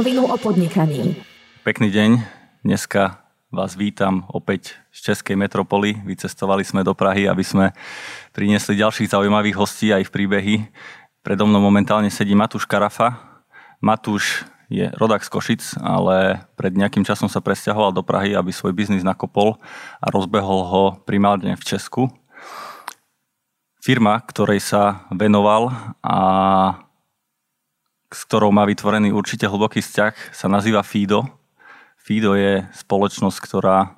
rovinu o podnikaní. Pekný deň. Dneska vás vítam opäť z Českej metropoly. Vycestovali sme do Prahy, aby sme priniesli ďalších zaujímavých hostí aj v príbehy. Predo mnou momentálne sedí Matúš Karafa. Matúš je rodak z Košic, ale pred nejakým časom sa presťahoval do Prahy, aby svoj biznis nakopol a rozbehol ho primárne v Česku. Firma, ktorej sa venoval a s ktorou má vytvorený určite hlboký vzťah, sa nazýva Fido. Fido je spoločnosť, ktorá,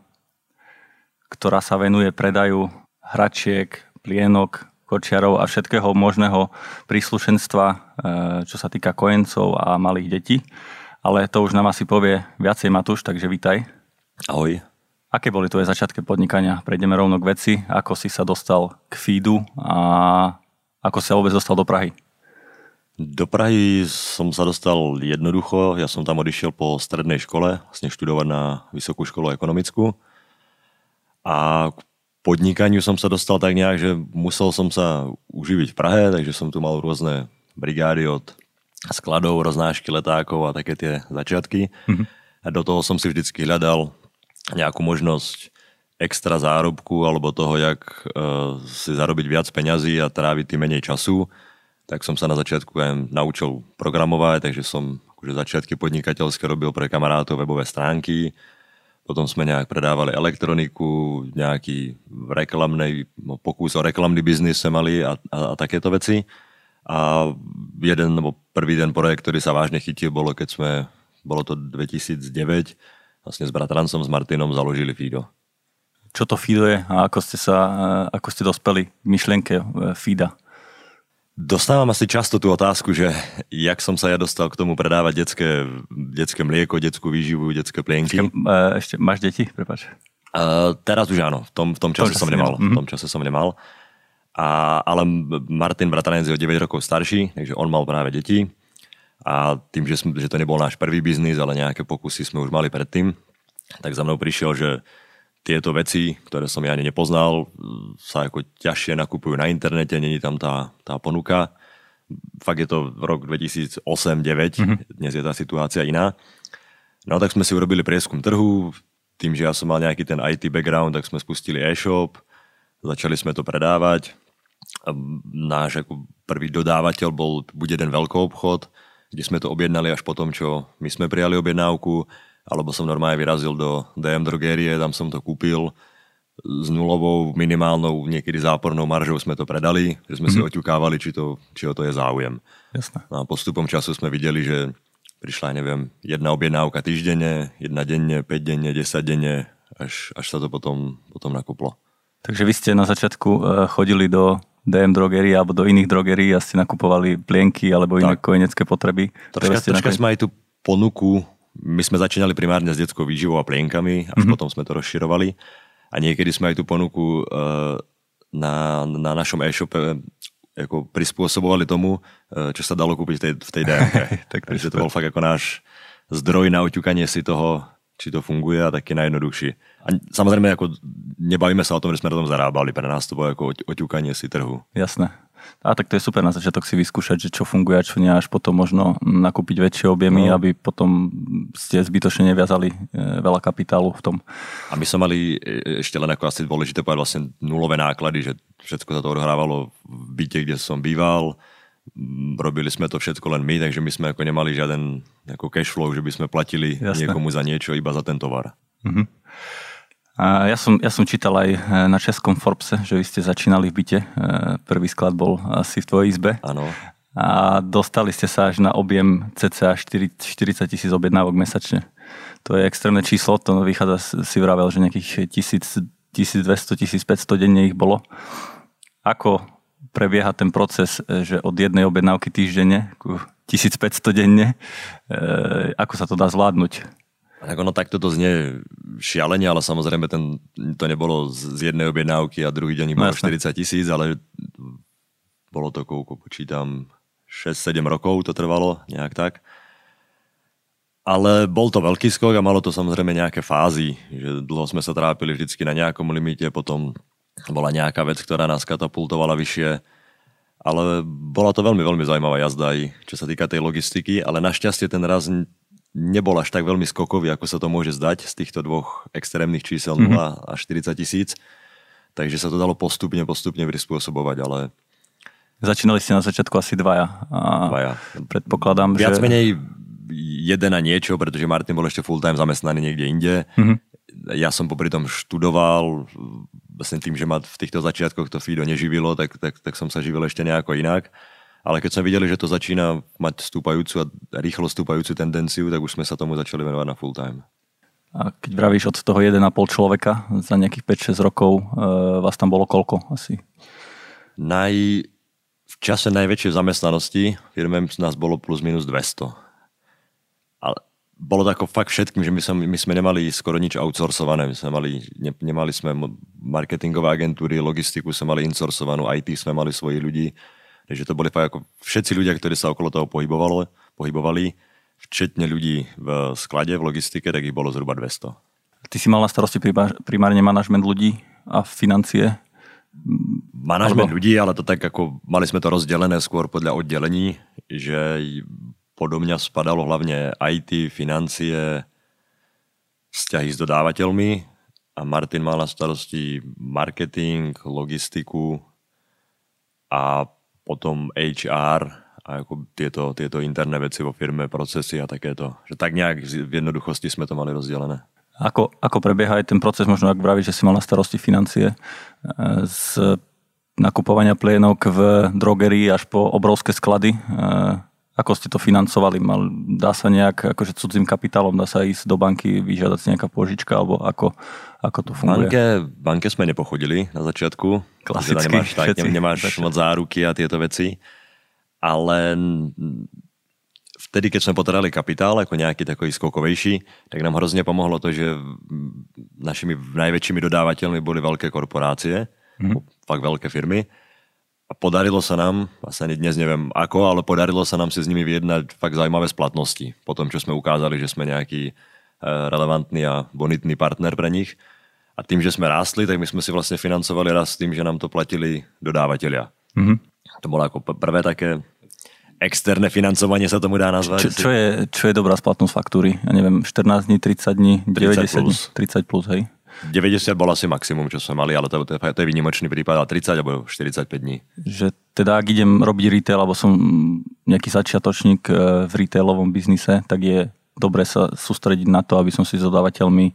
ktorá sa venuje predaju hračiek, plienok, kočiarov a všetkého možného príslušenstva, e, čo sa týka kojencov a malých detí. Ale to už nám asi povie viacej Matúš, takže vítaj. Ahoj. Aké boli tvoje začiatky podnikania? Prejdeme rovno k veci. Ako si sa dostal k feedu a ako sa vôbec dostal do Prahy? Do Prahy som sa dostal jednoducho. Ja som tam odišiel po strednej škole, vlastne študovať na Vysokú školu ekonomickú. A k podnikaniu som sa dostal tak nejak, že musel som sa uživiť v Prahe, takže som tu mal rôzne brigády od skladov, roznášky letákov a také tie začiatky. Mm-hmm. A do toho som si vždycky hľadal nejakú možnosť extra zárobku alebo toho, jak uh, si zarobiť viac peňazí a tráviť tým menej času. Tak som sa na začiatku aj naučil programovať, takže som akože začiatky podnikateľské robil pre kamarátov webové stránky potom sme nejak predávali elektroniku, nejaký reklamný, no, pokus o reklamný biznis sme mali a, a, a takéto veci. A jeden, nebo prvý ten projekt, ktorý sa vážne chytil, bolo keď sme, bolo to 2009, vlastne s bratrancom, s Martinom založili Fido. Čo to Fido je a ako ste, sa, ako ste dospeli myšlienke e, Fida? Dostávam asi často tú otázku, že jak som sa ja dostal k tomu predávať detské, detské mlieko, detskú výživu, detské plienky. Ešte, uh, ešte máš deti, prepáč? Uh, teraz už áno, v tom, v tom čase, tom som nemal. nemal. V tom čase som nemal. A, ale Martin Bratranec je o 9 rokov starší, takže on mal práve deti. A tým, že, sme, že to nebol náš prvý biznis, ale nejaké pokusy sme už mali predtým, tak za mnou prišiel, že tieto veci, ktoré som ja ani nepoznal, sa ako ťažšie nakupujú na internete, není tam tá, tá ponuka. Fakt je to rok 2008-2009, mm-hmm. dnes je tá situácia iná. No tak sme si urobili prieskum trhu, tým, že ja som mal nejaký ten IT background, tak sme spustili e-shop, začali sme to predávať. Náš ako prvý dodávateľ bol buď jeden veľký obchod, kde sme to objednali až po tom, čo my sme prijali objednávku alebo som normálne vyrazil do DM drogérie, tam som to kúpil s nulovou, minimálnou, niekedy zápornou maržou sme to predali, že sme mm-hmm. si mhm. oťukávali, či, to, či o to je záujem. Jasne. No a postupom času sme videli, že prišla, neviem, jedna objednávka týždenne, jedna denne, 5 denne, 10 denne, až, až sa to potom, potom nakuplo. Takže vy ste na začiatku e, chodili do DM drogerii alebo do iných drogerií a ste nakupovali plienky alebo iné kojenecké potreby. Troška, troška sme aj tú ponuku my sme začínali primárne s detskou výživou a plienkami, až mm-hmm. potom sme to rozširovali. A niekedy sme aj tú ponuku uh, na, na našom e-shope ako prispôsobovali tomu, uh, čo sa dalo kúpiť v tej, v tej DMK. tak Takže to bol fakt ako náš zdroj na oťukanie si toho, či to funguje a taký najjednoduchší. A samozrejme, ako nebavíme sa o tom, že sme na tom zarábali. Pre nás to bolo ako oťukanie si trhu. Jasné. A tak to je super na začiatok si vyskúšať, že čo funguje a čo nie, až potom možno nakúpiť väčšie objemy, no. aby potom ste zbytočne neviazali e, veľa kapitálu v tom. A my sme mali e, ešte len ako asi dôležité povedať vlastne nulové náklady, že všetko sa to odhrávalo v byte, kde som býval, robili sme to všetko len my, takže my sme ako nemali žiaden ako cash flow, že by sme platili Jasne. niekomu za niečo iba za ten tovar. Uh-huh. Ja, som, ja som čítal aj e, na českom Forbese, že vy ste začínali v byte. E, prvý sklad bol asi v tvojej izbe. Áno. A dostali ste sa až na objem cca 40 tisíc objednávok mesačne. To je extrémne číslo, to vychádza, si vravel, že nejakých 1000, 1200, 1500 denne ich bolo. Ako prebieha ten proces, e, že od jednej objednávky týždenne ku 1500 denne, ako sa to dá zvládnuť? Tak ono takto to znie šialenie, ale samozrejme ten, to nebolo z jednej objednávky a druhý deň no, 40 tisíc, ale bolo to koľko, počítam, 6-7 rokov to trvalo, nejak tak. Ale bol to veľký skok a malo to samozrejme nejaké fázy, že dlho sme sa trápili vždycky na nejakom limite, potom bola nejaká vec, ktorá nás katapultovala vyššie. Ale bola to veľmi, veľmi zaujímavá jazda aj čo sa týka tej logistiky, ale našťastie ten raz nebol až tak veľmi skokový, ako sa to môže zdať z týchto dvoch extrémnych čísel 0 mm-hmm. a 40 tisíc. Takže sa to dalo postupne, postupne prispôsobovať, ale... Začínali ste na začiatku asi dvaja. A dvaja. Predpokladám, Viac že... menej jeden a niečo, pretože Martin bol ešte full-time zamestnaný niekde inde. Mm-hmm. Ja som popri tom študoval, vlastne tým, že ma v týchto začiatkoch to FIDO neživilo, tak, tak, tak som sa živil ešte nejako inak. Ale keď sme videli, že to začína mať stúpajúcu a rýchlo stúpajúcu tendenciu, tak už sme sa tomu začali venovať na full time. A keď vravíš od toho 1,5 človeka za nejakých 5-6 rokov, e, vás tam bolo koľko asi? Naj, v čase najväčšej zamestnanosti firme nás bolo plus minus 200. Ale bolo to ako fakt všetkým, že my, sme, my sme nemali skoro nič outsourcované. My sme mali, ne, nemali sme marketingové agentúry, logistiku sme mali insourcovanú, IT sme mali svojich ľudí Takže to boli fakt ako všetci ľudia, ktorí sa okolo toho pohybovalo, pohybovali, včetne ľudí v sklade, v logistike, tak ich bolo zhruba 200. Ty si mal na starosti primárne manažment ľudí a financie? Manažment Alebo... ľudí, ale to tak ako, mali sme to rozdelené skôr podľa oddelení, že podo mňa spadalo hlavne IT, financie, vzťahy s dodávateľmi a Martin mal na starosti marketing, logistiku a potom HR a ako tieto, tieto interné veci vo firme, procesy a takéto. Že tak nejak v jednoduchosti sme to mali rozdelené. Ako, ako prebieha aj ten proces, možno ak vravíš, že si mal na starosti financie, e, z nakupovania plienok v drogerii až po obrovské sklady. Ako ste to financovali? Mal, dá sa nejak, akože cudzím kapitálom, dá sa ísť do banky, vyžiadať si nejaká požička, alebo ako, ako to funguje? Banke, banke sme nepochodili na začiatku. Klasicky. Teda nemáš, tak, nemáš moc záruky a tieto veci. Ale vtedy, keď sme potrebovali kapitál ako nejaký takový skokovejší, tak nám hrozne pomohlo to, že našimi najväčšími dodávateľmi boli veľké korporácie, mm. fakt veľké firmy a podarilo sa nám, asi ani dnes neviem ako, ale podarilo sa nám si s nimi vyjednať fakt zaujímavé splatnosti. Po tom, čo sme ukázali, že sme nejaký e, relevantný a bonitný partner pre nich. A tým, že sme rástli, tak my sme si vlastne financovali rast tým, že nám to platili dodávateľia. Mm-hmm. To bolo ako prvé také externé financovanie sa tomu dá nazvať. Čo, čo, je, čo je dobrá splatnosť faktúry? Ja neviem, 14 dní, 30 dní, 90 plus. dní, 30 plus, hej? 90 bol asi maximum, čo sme mali, ale to, to, to je výnimočný prípad, ale 30 alebo 45 dní. Že teda ak idem robiť retail, alebo som nejaký začiatočník e, v retailovom biznise, tak je dobre sa sústrediť na to, aby som si s dodávateľmi e,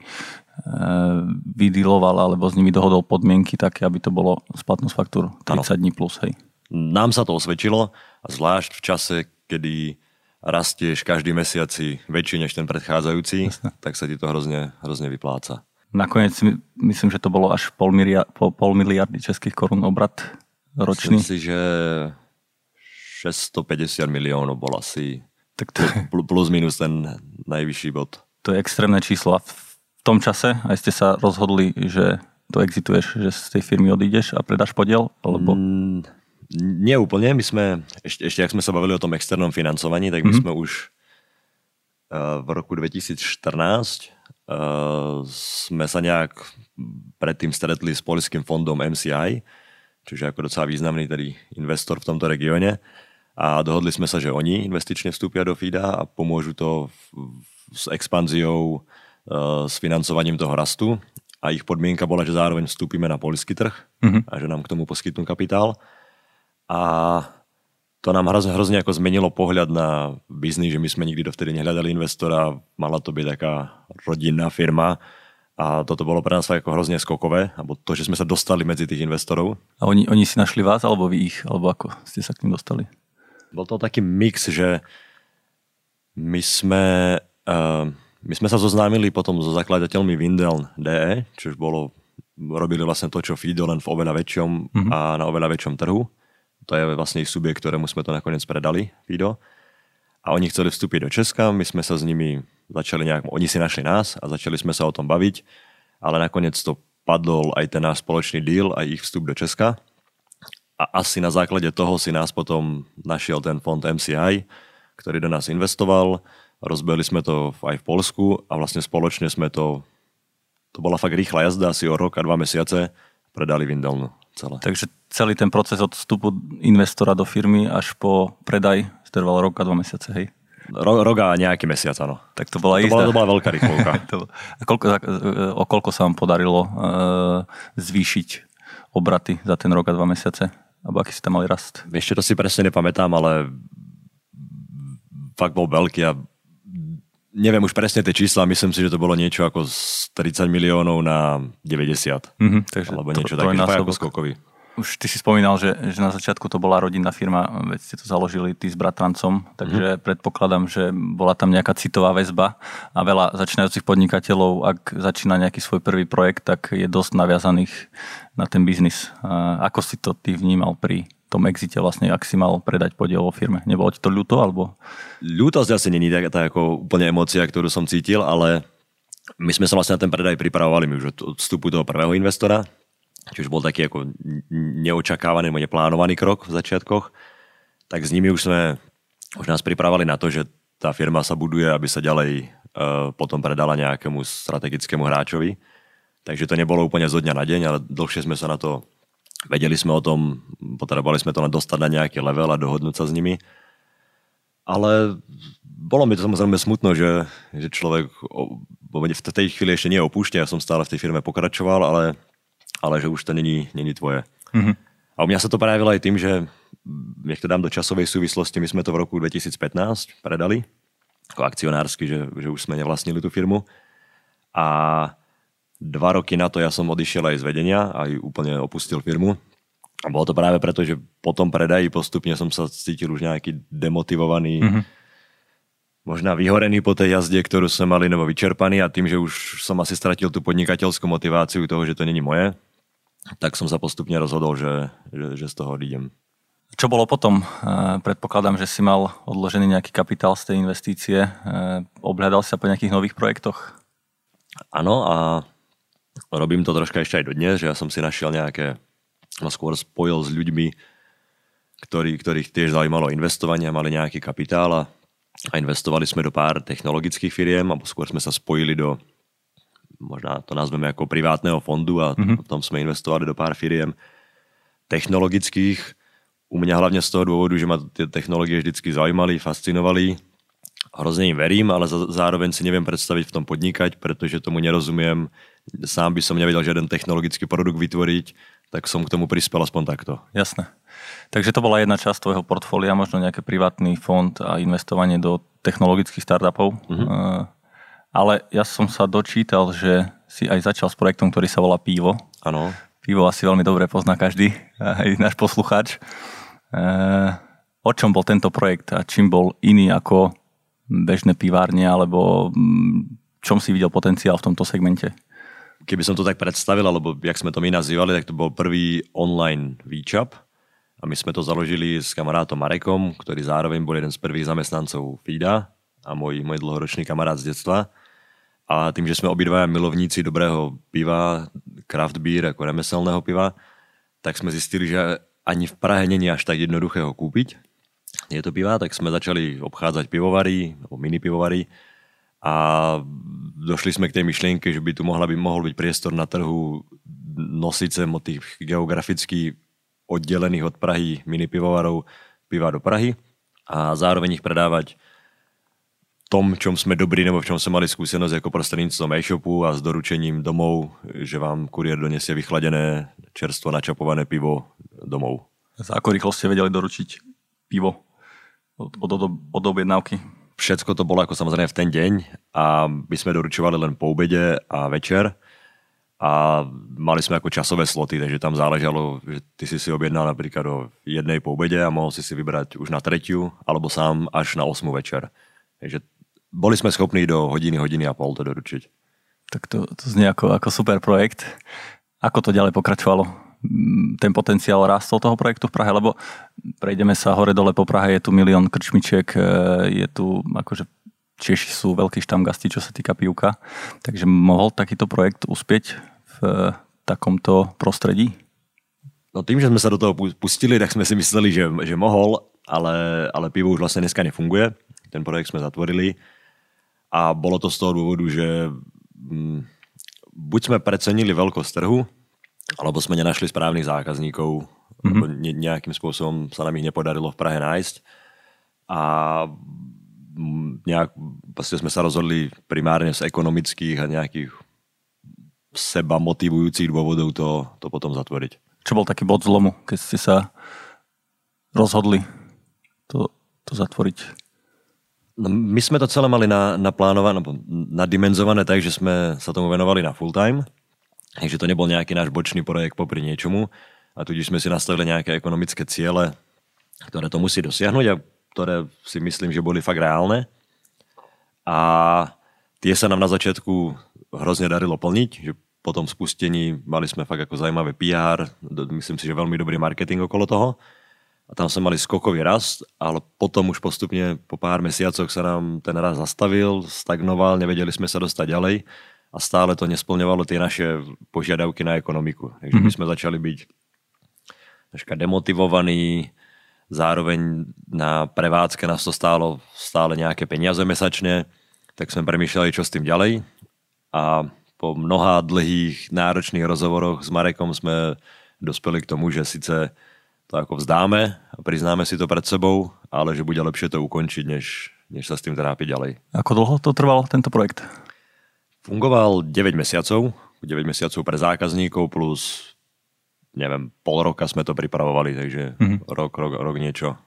vydiloval alebo s nimi dohodol podmienky také, aby to bolo splatnosť faktúr 30 ano. dní plus. Hej. Nám sa to osvedčilo, zvlášť v čase, kedy rastieš každý mesiac väčší než ten predchádzajúci, Jasne. tak sa ti to hrozne, hrozne vypláca. Nakoniec myslím, že to bolo až pol, miliard, pol miliardy českých korún obrat ročný. Myslím si, že 650 miliónov bol asi tak to plus minus ten najvyšší bod. To je extrémne číslo. A v tom čase aj ste sa rozhodli, že to exituješ, že z tej firmy odídeš a predáš podiel? Alebo... Mm, nie úplne. My sme, ešte, ešte ak sme sa bavili o tom externom financovaní, tak my mm-hmm. sme už uh, v roku 2014 Uh, sme sa nejak predtým stretli s polským fondom MCI, čiže ako docela významný tedy investor v tomto regióne a dohodli sme sa, že oni investične vstúpia do FIDA a pomôžu to s expanziou, uh, s financovaním toho rastu a ich podmienka bola, že zároveň vstúpime na polský trh mm-hmm. a že nám k tomu poskytnú kapitál. A to nám hrozne, ako zmenilo pohľad na biznis, že my sme nikdy dovtedy nehľadali investora, mala to byť taká rodinná firma a toto bolo pre nás ako hrozne skokové, alebo to, že sme sa dostali medzi tých investorov. A oni, oni si našli vás, alebo vy ich, alebo ako ste sa k ním dostali? Bol to taký mix, že my sme, uh, my sme sa zoznámili potom so zakladateľmi Windel.de, čo už bolo, robili vlastne to, čo Fido, len v oveľa väčšom mm-hmm. a na oveľa väčšom trhu. To je vlastne ich subjekt, ktorému sme to nakoniec predali, Fido. A oni chceli vstúpiť do Česka, my sme sa s nimi začali nejak, oni si našli nás a začali sme sa o tom baviť, ale nakoniec to padol aj ten náš spoločný deal, aj ich vstup do Česka. A asi na základe toho si nás potom našiel ten fond MCI, ktorý do nás investoval. Rozbehli sme to aj v Polsku a vlastne spoločne sme to, to bola fakt rýchla jazda, asi o rok a dva mesiace predali Windelnu celé. Takže celý ten proces od vstupu investora do firmy až po predaj trval rok a dva mesiace, hej? Ro, roga nejaký mesiac, áno. Tak to bola to bola, to bola veľká rýchlovka. a koľko, o koľko sa vám podarilo uh, zvýšiť obraty za ten rok a dva mesiace? Alebo aký si tam mali rast? Ešte to si presne nepamätám, ale fakt bol veľký a neviem už presne tie čísla, myslím si, že to bolo niečo ako z 30 miliónov na 90. Mm-hmm, takže alebo niečo také, ako skokový. Už ty si spomínal, že, že na začiatku to bola rodinná firma, veď ste to založili ty s bratrancom, takže mm-hmm. predpokladám, že bola tam nejaká citová väzba a veľa začínajúcich podnikateľov, ak začína nejaký svoj prvý projekt, tak je dosť naviazaných na ten biznis. A ako si to ty vnímal pri tom exite vlastne, ak si mal predať podiel vo firme. Nebolo ti to ľúto? Alebo... Ľútosť asi není tak, tak ako úplne emocia, ktorú som cítil, ale my sme sa vlastne na ten predaj pripravovali my už od vstupu toho prvého investora, či už bol taký ako neočakávaný, neplánovaný krok v začiatkoch, tak s nimi už sme už nás pripravovali na to, že tá firma sa buduje, aby sa ďalej uh, potom predala nejakému strategickému hráčovi. Takže to nebolo úplne zo dňa na deň, ale dlhšie sme sa na to Vedeli sme o tom, potrebovali sme to na dostať na nejaký level a dohodnúť sa s nimi. Ale bolo mi to samozrejme smutno, že, že človek v tej chvíli ešte nie opúšťa, ja som stále v tej firme pokračoval, ale, ale že už to není, není tvoje. Mm-hmm. A u mňa sa to prejavilo aj tým, že nech to dám do časovej súvislosti, my sme to v roku 2015 predali ako akcionársky, že, že už sme nevlastnili tú firmu. A dva roky na to ja som odišiel aj z vedenia, aj úplne opustil firmu. A bolo to práve preto, že po tom predaji postupne som sa cítil už nejaký demotivovaný, mm-hmm. možná vyhorený po tej jazde, ktorú sme mali, nebo vyčerpaný a tým, že už som asi stratil tú podnikateľskú motiváciu toho, že to není moje, tak som sa postupne rozhodol, že, že, že z toho odídem. Čo bolo potom? Predpokladám, že si mal odložený nejaký kapitál z tej investície. Obhľadal sa po nejakých nových projektoch? Áno a robím to troška ešte aj dodnes, že ja som si našiel nejaké, no skôr spojil s ľuďmi, ktorí, ktorých tiež zaujímalo investovanie, mali nejaký kapitál a, a investovali sme do pár technologických firiem, alebo skôr sme sa spojili do, možná to nazveme ako privátneho fondu a mm-hmm. potom sme investovali do pár firiem technologických. U mňa hlavne z toho dôvodu, že ma tie technológie vždycky zaujímali, fascinovali hrozne im verím, ale zároveň si neviem predstaviť v tom podnikať, pretože tomu nerozumiem. Sám by som nevedel žiaden technologický produkt vytvoriť, tak som k tomu prispel aspoň takto. Jasné. Takže to bola jedna časť tvojho portfólia, možno nejaký privátny fond a investovanie do technologických startupov. Uh-huh. Ale ja som sa dočítal, že si aj začal s projektom, ktorý sa volá Pivo. Áno. Pivo asi veľmi dobre pozná každý, aj náš poslucháč. O čom bol tento projekt a čím bol iný ako bežné pivárne, alebo mm, čom si videl potenciál v tomto segmente? Keby som to tak predstavil, alebo jak sme to my nazývali, tak to bol prvý online výčap. A my sme to založili s kamarátom Marekom, ktorý zároveň bol jeden z prvých zamestnancov FIDA a môj, môj dlhoročný kamarát z detstva. A tým, že sme obidvaja milovníci dobrého piva, craft beer ako remeselného piva, tak sme zistili, že ani v Prahe není až tak jednoduché ho kúpiť tieto piva, tak sme začali obchádzať pivovary, alebo mini pivovary a došli sme k tej myšlienke, že by tu mohla by, mohol byť priestor na trhu nosiť sem od tých geograficky oddelených od Prahy mini pivovarov piva do Prahy a zároveň ich predávať tom, čom sme dobrí, nebo v čom sme mali skúsenosť ako prostredníctvom e-shopu a s doručením domov, že vám kuriér donesie vychladené, čerstvo načapované pivo domov. Za ako rýchlo ste vedeli doručiť pivo? Od, od, od objednávky? Všetko to bolo ako samozrejme v ten deň a my sme doručovali len po obede a večer a mali sme ako časové sloty, takže tam záležalo, že ty si si objednal napríklad o jednej po obede a mohol si si vybrať už na tretiu alebo sám až na 8 večer. Takže boli sme schopní do hodiny, hodiny a pol to doručiť. Tak to, to znie ako, ako super projekt. Ako to ďalej pokračovalo? Ten potenciál rástol toho projektu v Prahe, lebo prejdeme sa hore-dole po Prahe, je tu milión krčmičiek, e, je tu akože Češi sú veľký štamgasti, čo sa týka pivka. Takže mohol takýto projekt uspieť v e, takomto prostredí? No tým, že sme sa do toho pustili, tak sme si mysleli, že, že mohol, ale, ale pivo už vlastne dneska nefunguje. Ten projekt sme zatvorili a bolo to z toho dôvodu, že hm, buď sme precenili veľkosť trhu, alebo sme nenašli správnych zákazníkov, mm-hmm. ne, nejakým spôsobom sa nám ich nepodarilo v Prahe nájsť. A nejak, vlastne sme sa rozhodli primárne z ekonomických a nejakých seba motivujúcich dôvodov to, to potom zatvoriť. Čo bol taký bod zlomu, keď ste sa rozhodli to, to zatvoriť? No, my sme to celé mali na, naplánované, nadimenzované tak, že sme sa tomu venovali na full time. Takže to nebol nejaký náš bočný projekt popri niečomu. A tudíž sme si nastavili nejaké ekonomické ciele, ktoré to musí dosiahnuť a ktoré si myslím, že boli fakt reálne. A tie sa nám na začiatku hrozne darilo plniť, že po tom spustení mali sme fakt ako zaujímavé PR, myslím si, že veľmi dobrý marketing okolo toho a tam sme mali skokový rast, ale potom už postupne po pár mesiacoch sa nám ten rast zastavil, stagnoval, nevedeli sme sa dostať ďalej a stále to nesplňovalo tie naše požiadavky na ekonomiku. Takže my sme začali byť troška demotivovaní, zároveň na prevádzke nás to stálo stále nejaké peniaze mesačne, tak sme premýšľali, čo s tým ďalej a po mnoha dlhých náročných rozhovoroch s Marekom sme dospeli k tomu, že síce to ako vzdáme a priznáme si to pred sebou, ale že bude lepšie to ukončiť, než, než sa s tým trápiť ďalej. Ako dlho to trval tento projekt? Fungoval 9 mesiacov, 9 mesiacov pre zákazníkov plus neviem, pol roka sme to pripravovali, takže mm-hmm. rok, rok, rok niečo.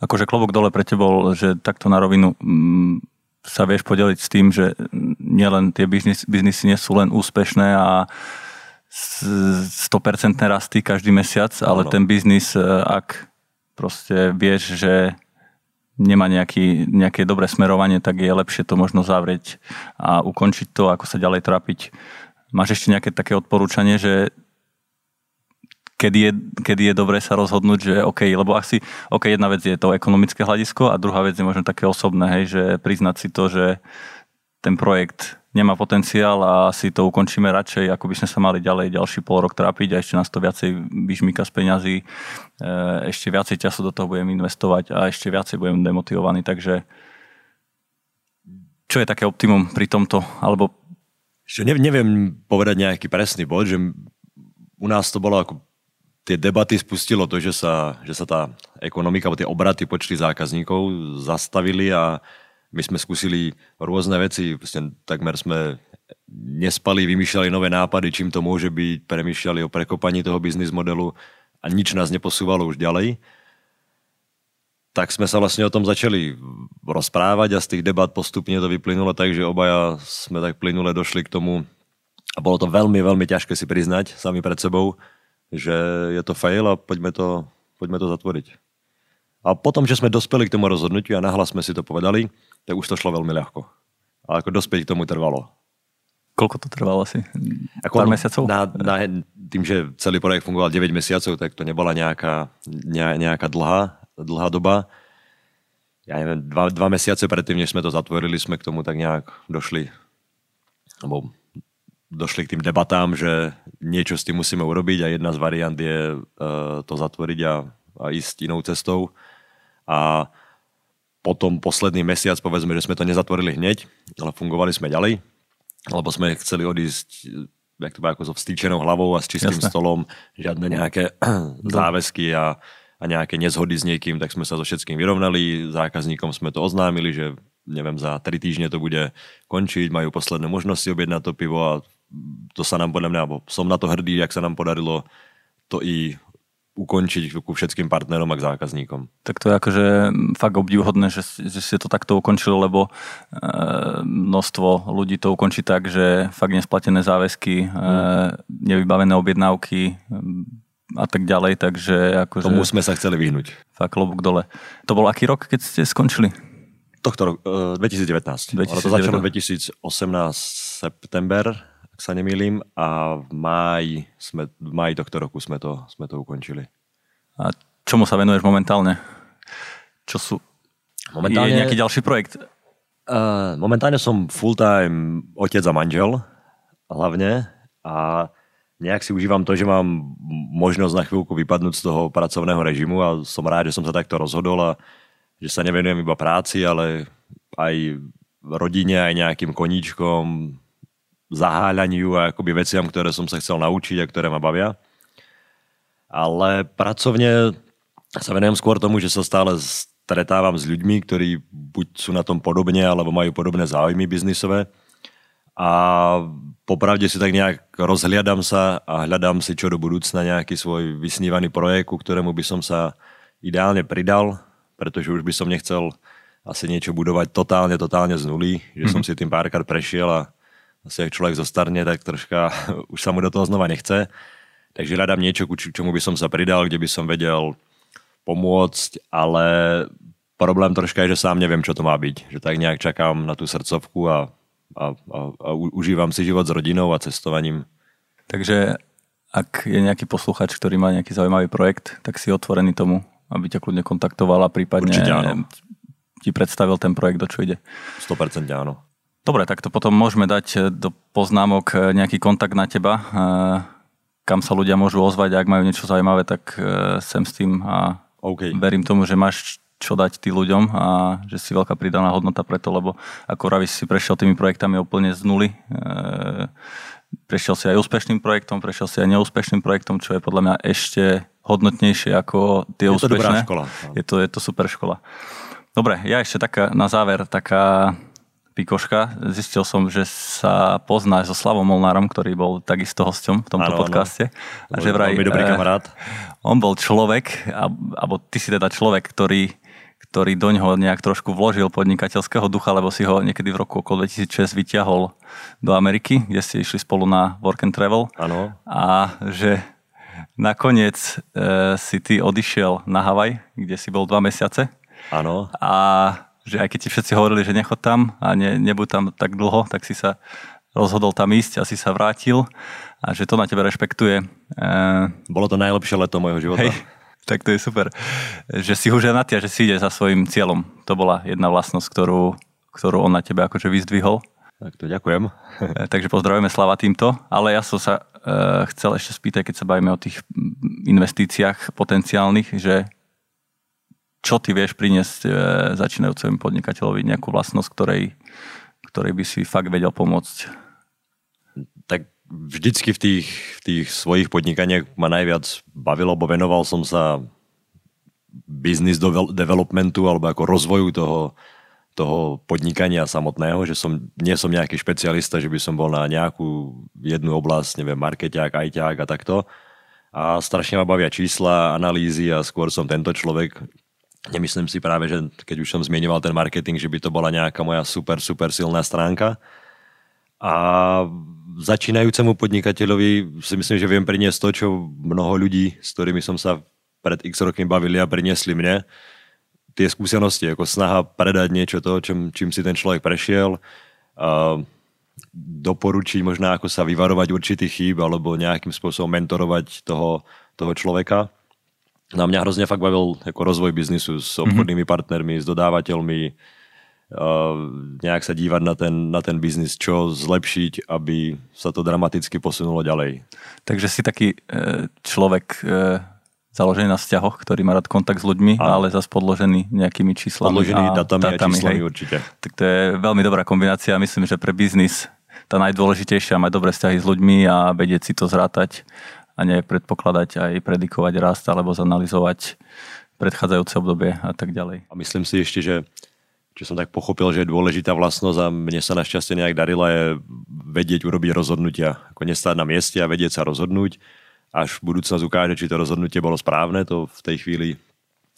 Akože klobok dole pre tebou, že takto na rovinu mm, sa vieš podeliť s tým, že nielen tie biznis, biznisy nie sú len úspešné a 100% rasty každý mesiac, ale no. ten biznis, e, ak proste vieš, že nemá nejaký, nejaké dobré smerovanie, tak je lepšie to možno zavrieť a ukončiť to, ako sa ďalej trápiť. Máš ešte nejaké také odporúčanie, že kedy je, kedy je dobré sa rozhodnúť, že OK, lebo asi, OK, jedna vec je to ekonomické hľadisko a druhá vec je možno také osobné, hej, že priznať si to, že ten projekt nemá potenciál a si to ukončíme radšej, ako by sme sa mali ďalej ďalší pol rok trápiť a ešte nás to viacej vyžmýka z peňazí, e, ešte viacej času do toho budem investovať a ešte viacej budem demotivovaný, takže čo je také optimum pri tomto, alebo že neviem povedať nejaký presný bod, že u nás to bolo ako tie debaty spustilo to, že sa, že sa tá ekonomika, alebo tie obraty počty zákazníkov zastavili a my sme skúsili rôzne veci, vlastne takmer sme nespali, vymýšľali nové nápady, čím to môže byť, premýšľali o prekopaní toho biznis modelu a nič nás neposúvalo už ďalej. Tak sme sa vlastne o tom začali rozprávať a z tých debat postupne to vyplynulo tak, že obaja sme tak plynule došli k tomu a bolo to veľmi, veľmi ťažké si priznať sami pred sebou, že je to fail a poďme to, poďme to zatvoriť. A potom, že sme dospeli k tomu rozhodnutiu a nahlas sme si to povedali, tak už to šlo veľmi ľahko. A ako dospieť k tomu trvalo. Koľko to trvalo asi? Ako Pár mesiacov? Na, na, tým, že celý projekt fungoval 9 mesiacov, tak to nebola nejaká, ne, nejaká dlhá, dlhá doba. Ja neviem, dva, dva mesiace predtým, než sme to zatvorili, sme k tomu tak nejak došli. Alebo došli k tým debatám, že niečo s tým musíme urobiť a jedna z variant je uh, to zatvoriť a, a ísť inou cestou. A potom posledný mesiac, povedzme, že sme to nezatvorili hneď, ale fungovali sme ďalej, lebo sme chceli odísť jak to ako so vstýčenou hlavou a s čistým Jasne. stolom, žiadne nejaké záväzky a, a nejaké nezhody s niekým, tak sme sa so všetkým vyrovnali, zákazníkom sme to oznámili, že neviem, za tri týždne to bude končiť, majú posledné možnosti objednať to pivo a to sa nám podľa mňa, alebo som na to hrdý, jak sa nám podarilo to i ukončiť ku všetkým partnerom a k zákazníkom. Tak to je akože fakt obdivhodné, že, že ste to takto ukončili, lebo e, množstvo ľudí to ukončí tak, že fakt nesplatené záväzky, e, nevybavené objednávky a tak ďalej, takže akože... Tomu sme sa chceli vyhnúť. Fakt klobúk dole. To bol aký rok, keď ste skončili? Tohto rok, e, 2019. 2019. Ono to začalo 2018 september, sa nemýlim, a v máji, sme, v máji tohto roku sme to, sme to ukončili. A čomu sa venuješ momentálne? Čo sú... Momentálne... Je nejaký ďalší projekt? Uh, momentálne som full-time otec a manžel, hlavne. A nejak si užívam to, že mám možnosť na chvíľku vypadnúť z toho pracovného režimu a som rád, že som sa takto rozhodol a že sa nevenujem iba práci, ale aj rodine, aj nejakým koníčkom, zaháľaniu a akoby veciam, ktoré som sa chcel naučiť a ktoré ma bavia. Ale pracovne sa venujem skôr tomu, že sa stále stretávam s ľuďmi, ktorí buď sú na tom podobne, alebo majú podobné záujmy biznisové. A popravde si tak nejak rozhliadam sa a hľadám si čo do budúcna nejaký svoj vysnívaný projekt, ku ktorému by som sa ideálne pridal, pretože už by som nechcel asi niečo budovať totálne, totálne z nuly, že som si tým párkrát prešiel a asi ak človek zostarne, tak troška už sa mu do toho znova nechce. Takže hľadám niečo, ku čomu by som sa pridal, kde by som vedel pomôcť, ale problém troška je, že sám neviem, čo to má byť. Že tak nejak čakám na tú srdcovku a, a, a, a užívam si život s rodinou a cestovaním. Takže ak je nejaký posluchač, ktorý má nejaký zaujímavý projekt, tak si otvorený tomu, aby ťa kľudne kontaktoval a prípadne ti predstavil ten projekt, do čo ide. 100% áno. Dobre, tak to potom môžeme dať do poznámok nejaký kontakt na teba, kam sa ľudia môžu ozvať, ak majú niečo zaujímavé, tak sem s tým a okay. verím tomu, že máš čo dať tým ľuďom a že si veľká pridaná hodnota preto, lebo ako Ravis si prešiel tými projektami úplne z nuly. Prešiel si aj úspešným projektom, prešiel si aj neúspešným projektom, čo je podľa mňa ešte hodnotnejšie ako tie je úspešné. Je to dobrá škola. Je to, je to super škola. Dobre, ja ešte taká na záver, taká pikoška. Zistil som, že sa poznáš so Slavom Molnárom, ktorý bol takisto hosťom v tomto ano, podcaste. Ano. A že vraj, dobrý eh, kamarát. On bol človek, alebo ty si teda človek, ktorý ktorý do ňoho nejak trošku vložil podnikateľského ducha, lebo si ho niekedy v roku okolo 2006 vyťahol do Ameriky, kde ste išli spolu na work and travel. Áno. A že nakoniec e, si ty odišiel na Havaj, kde si bol dva mesiace. Áno. A že aj keď ti všetci hovorili, že nechod tam a ne, nebuď tam tak dlho, tak si sa rozhodol tam ísť a si sa vrátil a že to na tebe rešpektuje. E, Bolo to najlepšie leto môjho života. Hej, tak to je super. Že si už ženatý a že si ide za svojim cieľom. To bola jedna vlastnosť, ktorú, ktorú on na tebe akože vyzdvihol. Tak to ďakujem. E, takže pozdravujeme Slava týmto. Ale ja som sa uh, chcel ešte spýtať, keď sa bavíme o tých investíciách potenciálnych, že čo ty vieš priniesť e, začínajúcemu podnikateľovi, nejakú vlastnosť, ktorej, ktorej by si fakt vedel pomôcť? Tak vždycky v tých, v tých svojich podnikaniach ma najviac bavilo, bo venoval som sa business developmentu alebo ako rozvoju toho, toho podnikania samotného, že som, nie som nejaký špecialista, že by som bol na nejakú jednu oblasť, neviem, markeťák, ajťák a takto. A strašne ma bavia čísla, analýzy a skôr som tento človek, Nemyslím si práve, že keď už som zmienoval ten marketing, že by to bola nejaká moja super, super silná stránka. A začínajúcemu podnikateľovi si myslím, že viem priniesť to, čo mnoho ľudí, s ktorými som sa pred x rokmi bavili a priniesli mne. Tie skúsenosti, ako snaha predať niečo to, čím, čím si ten človek prešiel. A doporučiť možno, ako sa vyvarovať určitých chýb alebo nejakým spôsobom mentorovať toho, toho človeka na mňa hrozne fakt bavil ako rozvoj biznisu s mhm. obchodnými mm-hmm. partnermi, s dodávateľmi, uh, nejak sa dívať na ten, na ten biznis, čo zlepšiť, aby sa to dramaticky posunulo ďalej. Takže si taký uh, človek uh, založený na vzťahoch, ktorý má rád kontakt s ľuďmi, a. ale zase podložený nejakými číslami. Podložený a datami, datami a číslami hej. určite. Tak to je veľmi dobrá kombinácia. Myslím, že pre biznis tá najdôležitejšia mať dobré vzťahy s ľuďmi a vedieť si to zrátať a nie predpokladať aj predikovať rast alebo zanalizovať predchádzajúce obdobie a tak ďalej. A myslím si ešte, že čo som tak pochopil, že je dôležitá vlastnosť a mne sa našťastie nejak darila je vedieť urobiť rozhodnutia. Ako nestáť na mieste a vedieť sa rozhodnúť. Až budúcnosť ukáže, či to rozhodnutie bolo správne, to v tej chvíli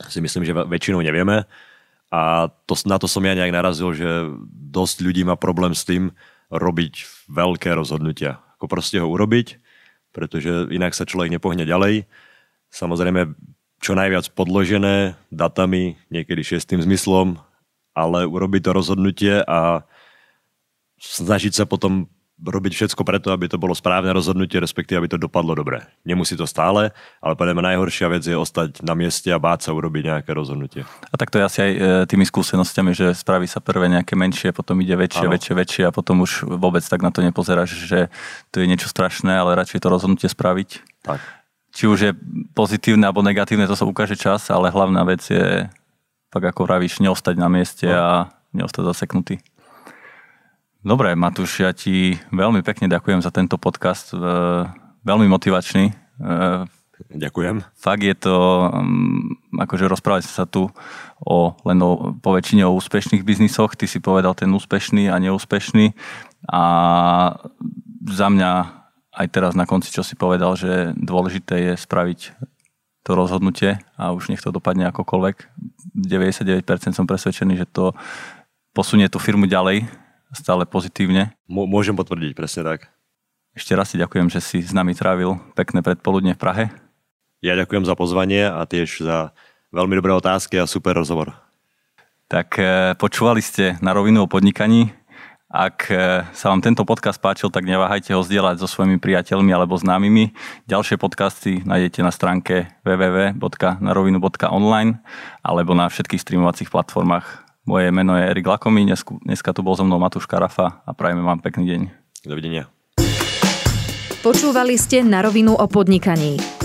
si myslím, že väčšinou nevieme. A to, na to som ja nejak narazil, že dosť ľudí má problém s tým robiť veľké rozhodnutia. Ako proste ho urobiť pretože inak sa človek nepohne ďalej. Samozrejme, čo najviac podložené datami, niekedy šiestým zmyslom, ale urobiť to rozhodnutie a snažiť sa potom robiť všetko preto, aby to bolo správne rozhodnutie, respektíve aby to dopadlo dobre. Nemusí to stále, ale podľa mňa najhoršia vec je ostať na mieste a báť sa urobiť nejaké rozhodnutie. A tak to je asi aj e, tými skúsenostiami, že spraví sa prvé nejaké menšie, potom ide väčšie, ano. väčšie, väčšie a potom už vôbec tak na to nepozeráš, že to je niečo strašné, ale radšej to rozhodnutie spraviť. Tak. Či už je pozitívne alebo negatívne, to sa ukáže čas, ale hlavná vec je, tak ako vravíš, neostať na mieste no. a neostať zaseknutý. Dobre, Matúš, ja ti veľmi pekne ďakujem za tento podcast. Veľmi motivačný. Ďakujem. Fakt je to, um, akože rozprávať sa tu o, len o, po väčšine o úspešných biznisoch. Ty si povedal ten úspešný a neúspešný. A za mňa aj teraz na konci, čo si povedal, že dôležité je spraviť to rozhodnutie a už nech to dopadne akokoľvek. 99% som presvedčený, že to posunie tú firmu ďalej stále pozitívne. Môžem potvrdiť, presne tak. Ešte raz si ďakujem, že si s nami trávil pekné predpoludne v Prahe. Ja ďakujem za pozvanie a tiež za veľmi dobré otázky a super rozhovor. Tak e, počúvali ste na rovinu o podnikaní. Ak e, sa vám tento podcast páčil, tak neváhajte ho zdieľať so svojimi priateľmi alebo známymi. Ďalšie podcasty nájdete na stránke www.narovinu.online alebo na všetkých streamovacích platformách. Moje meno je Erik Lakomi, dneska tu bol so mnou Matúš Karafa a prajeme vám pekný deň. Dovidenia. Počúvali ste na rovinu o podnikaní.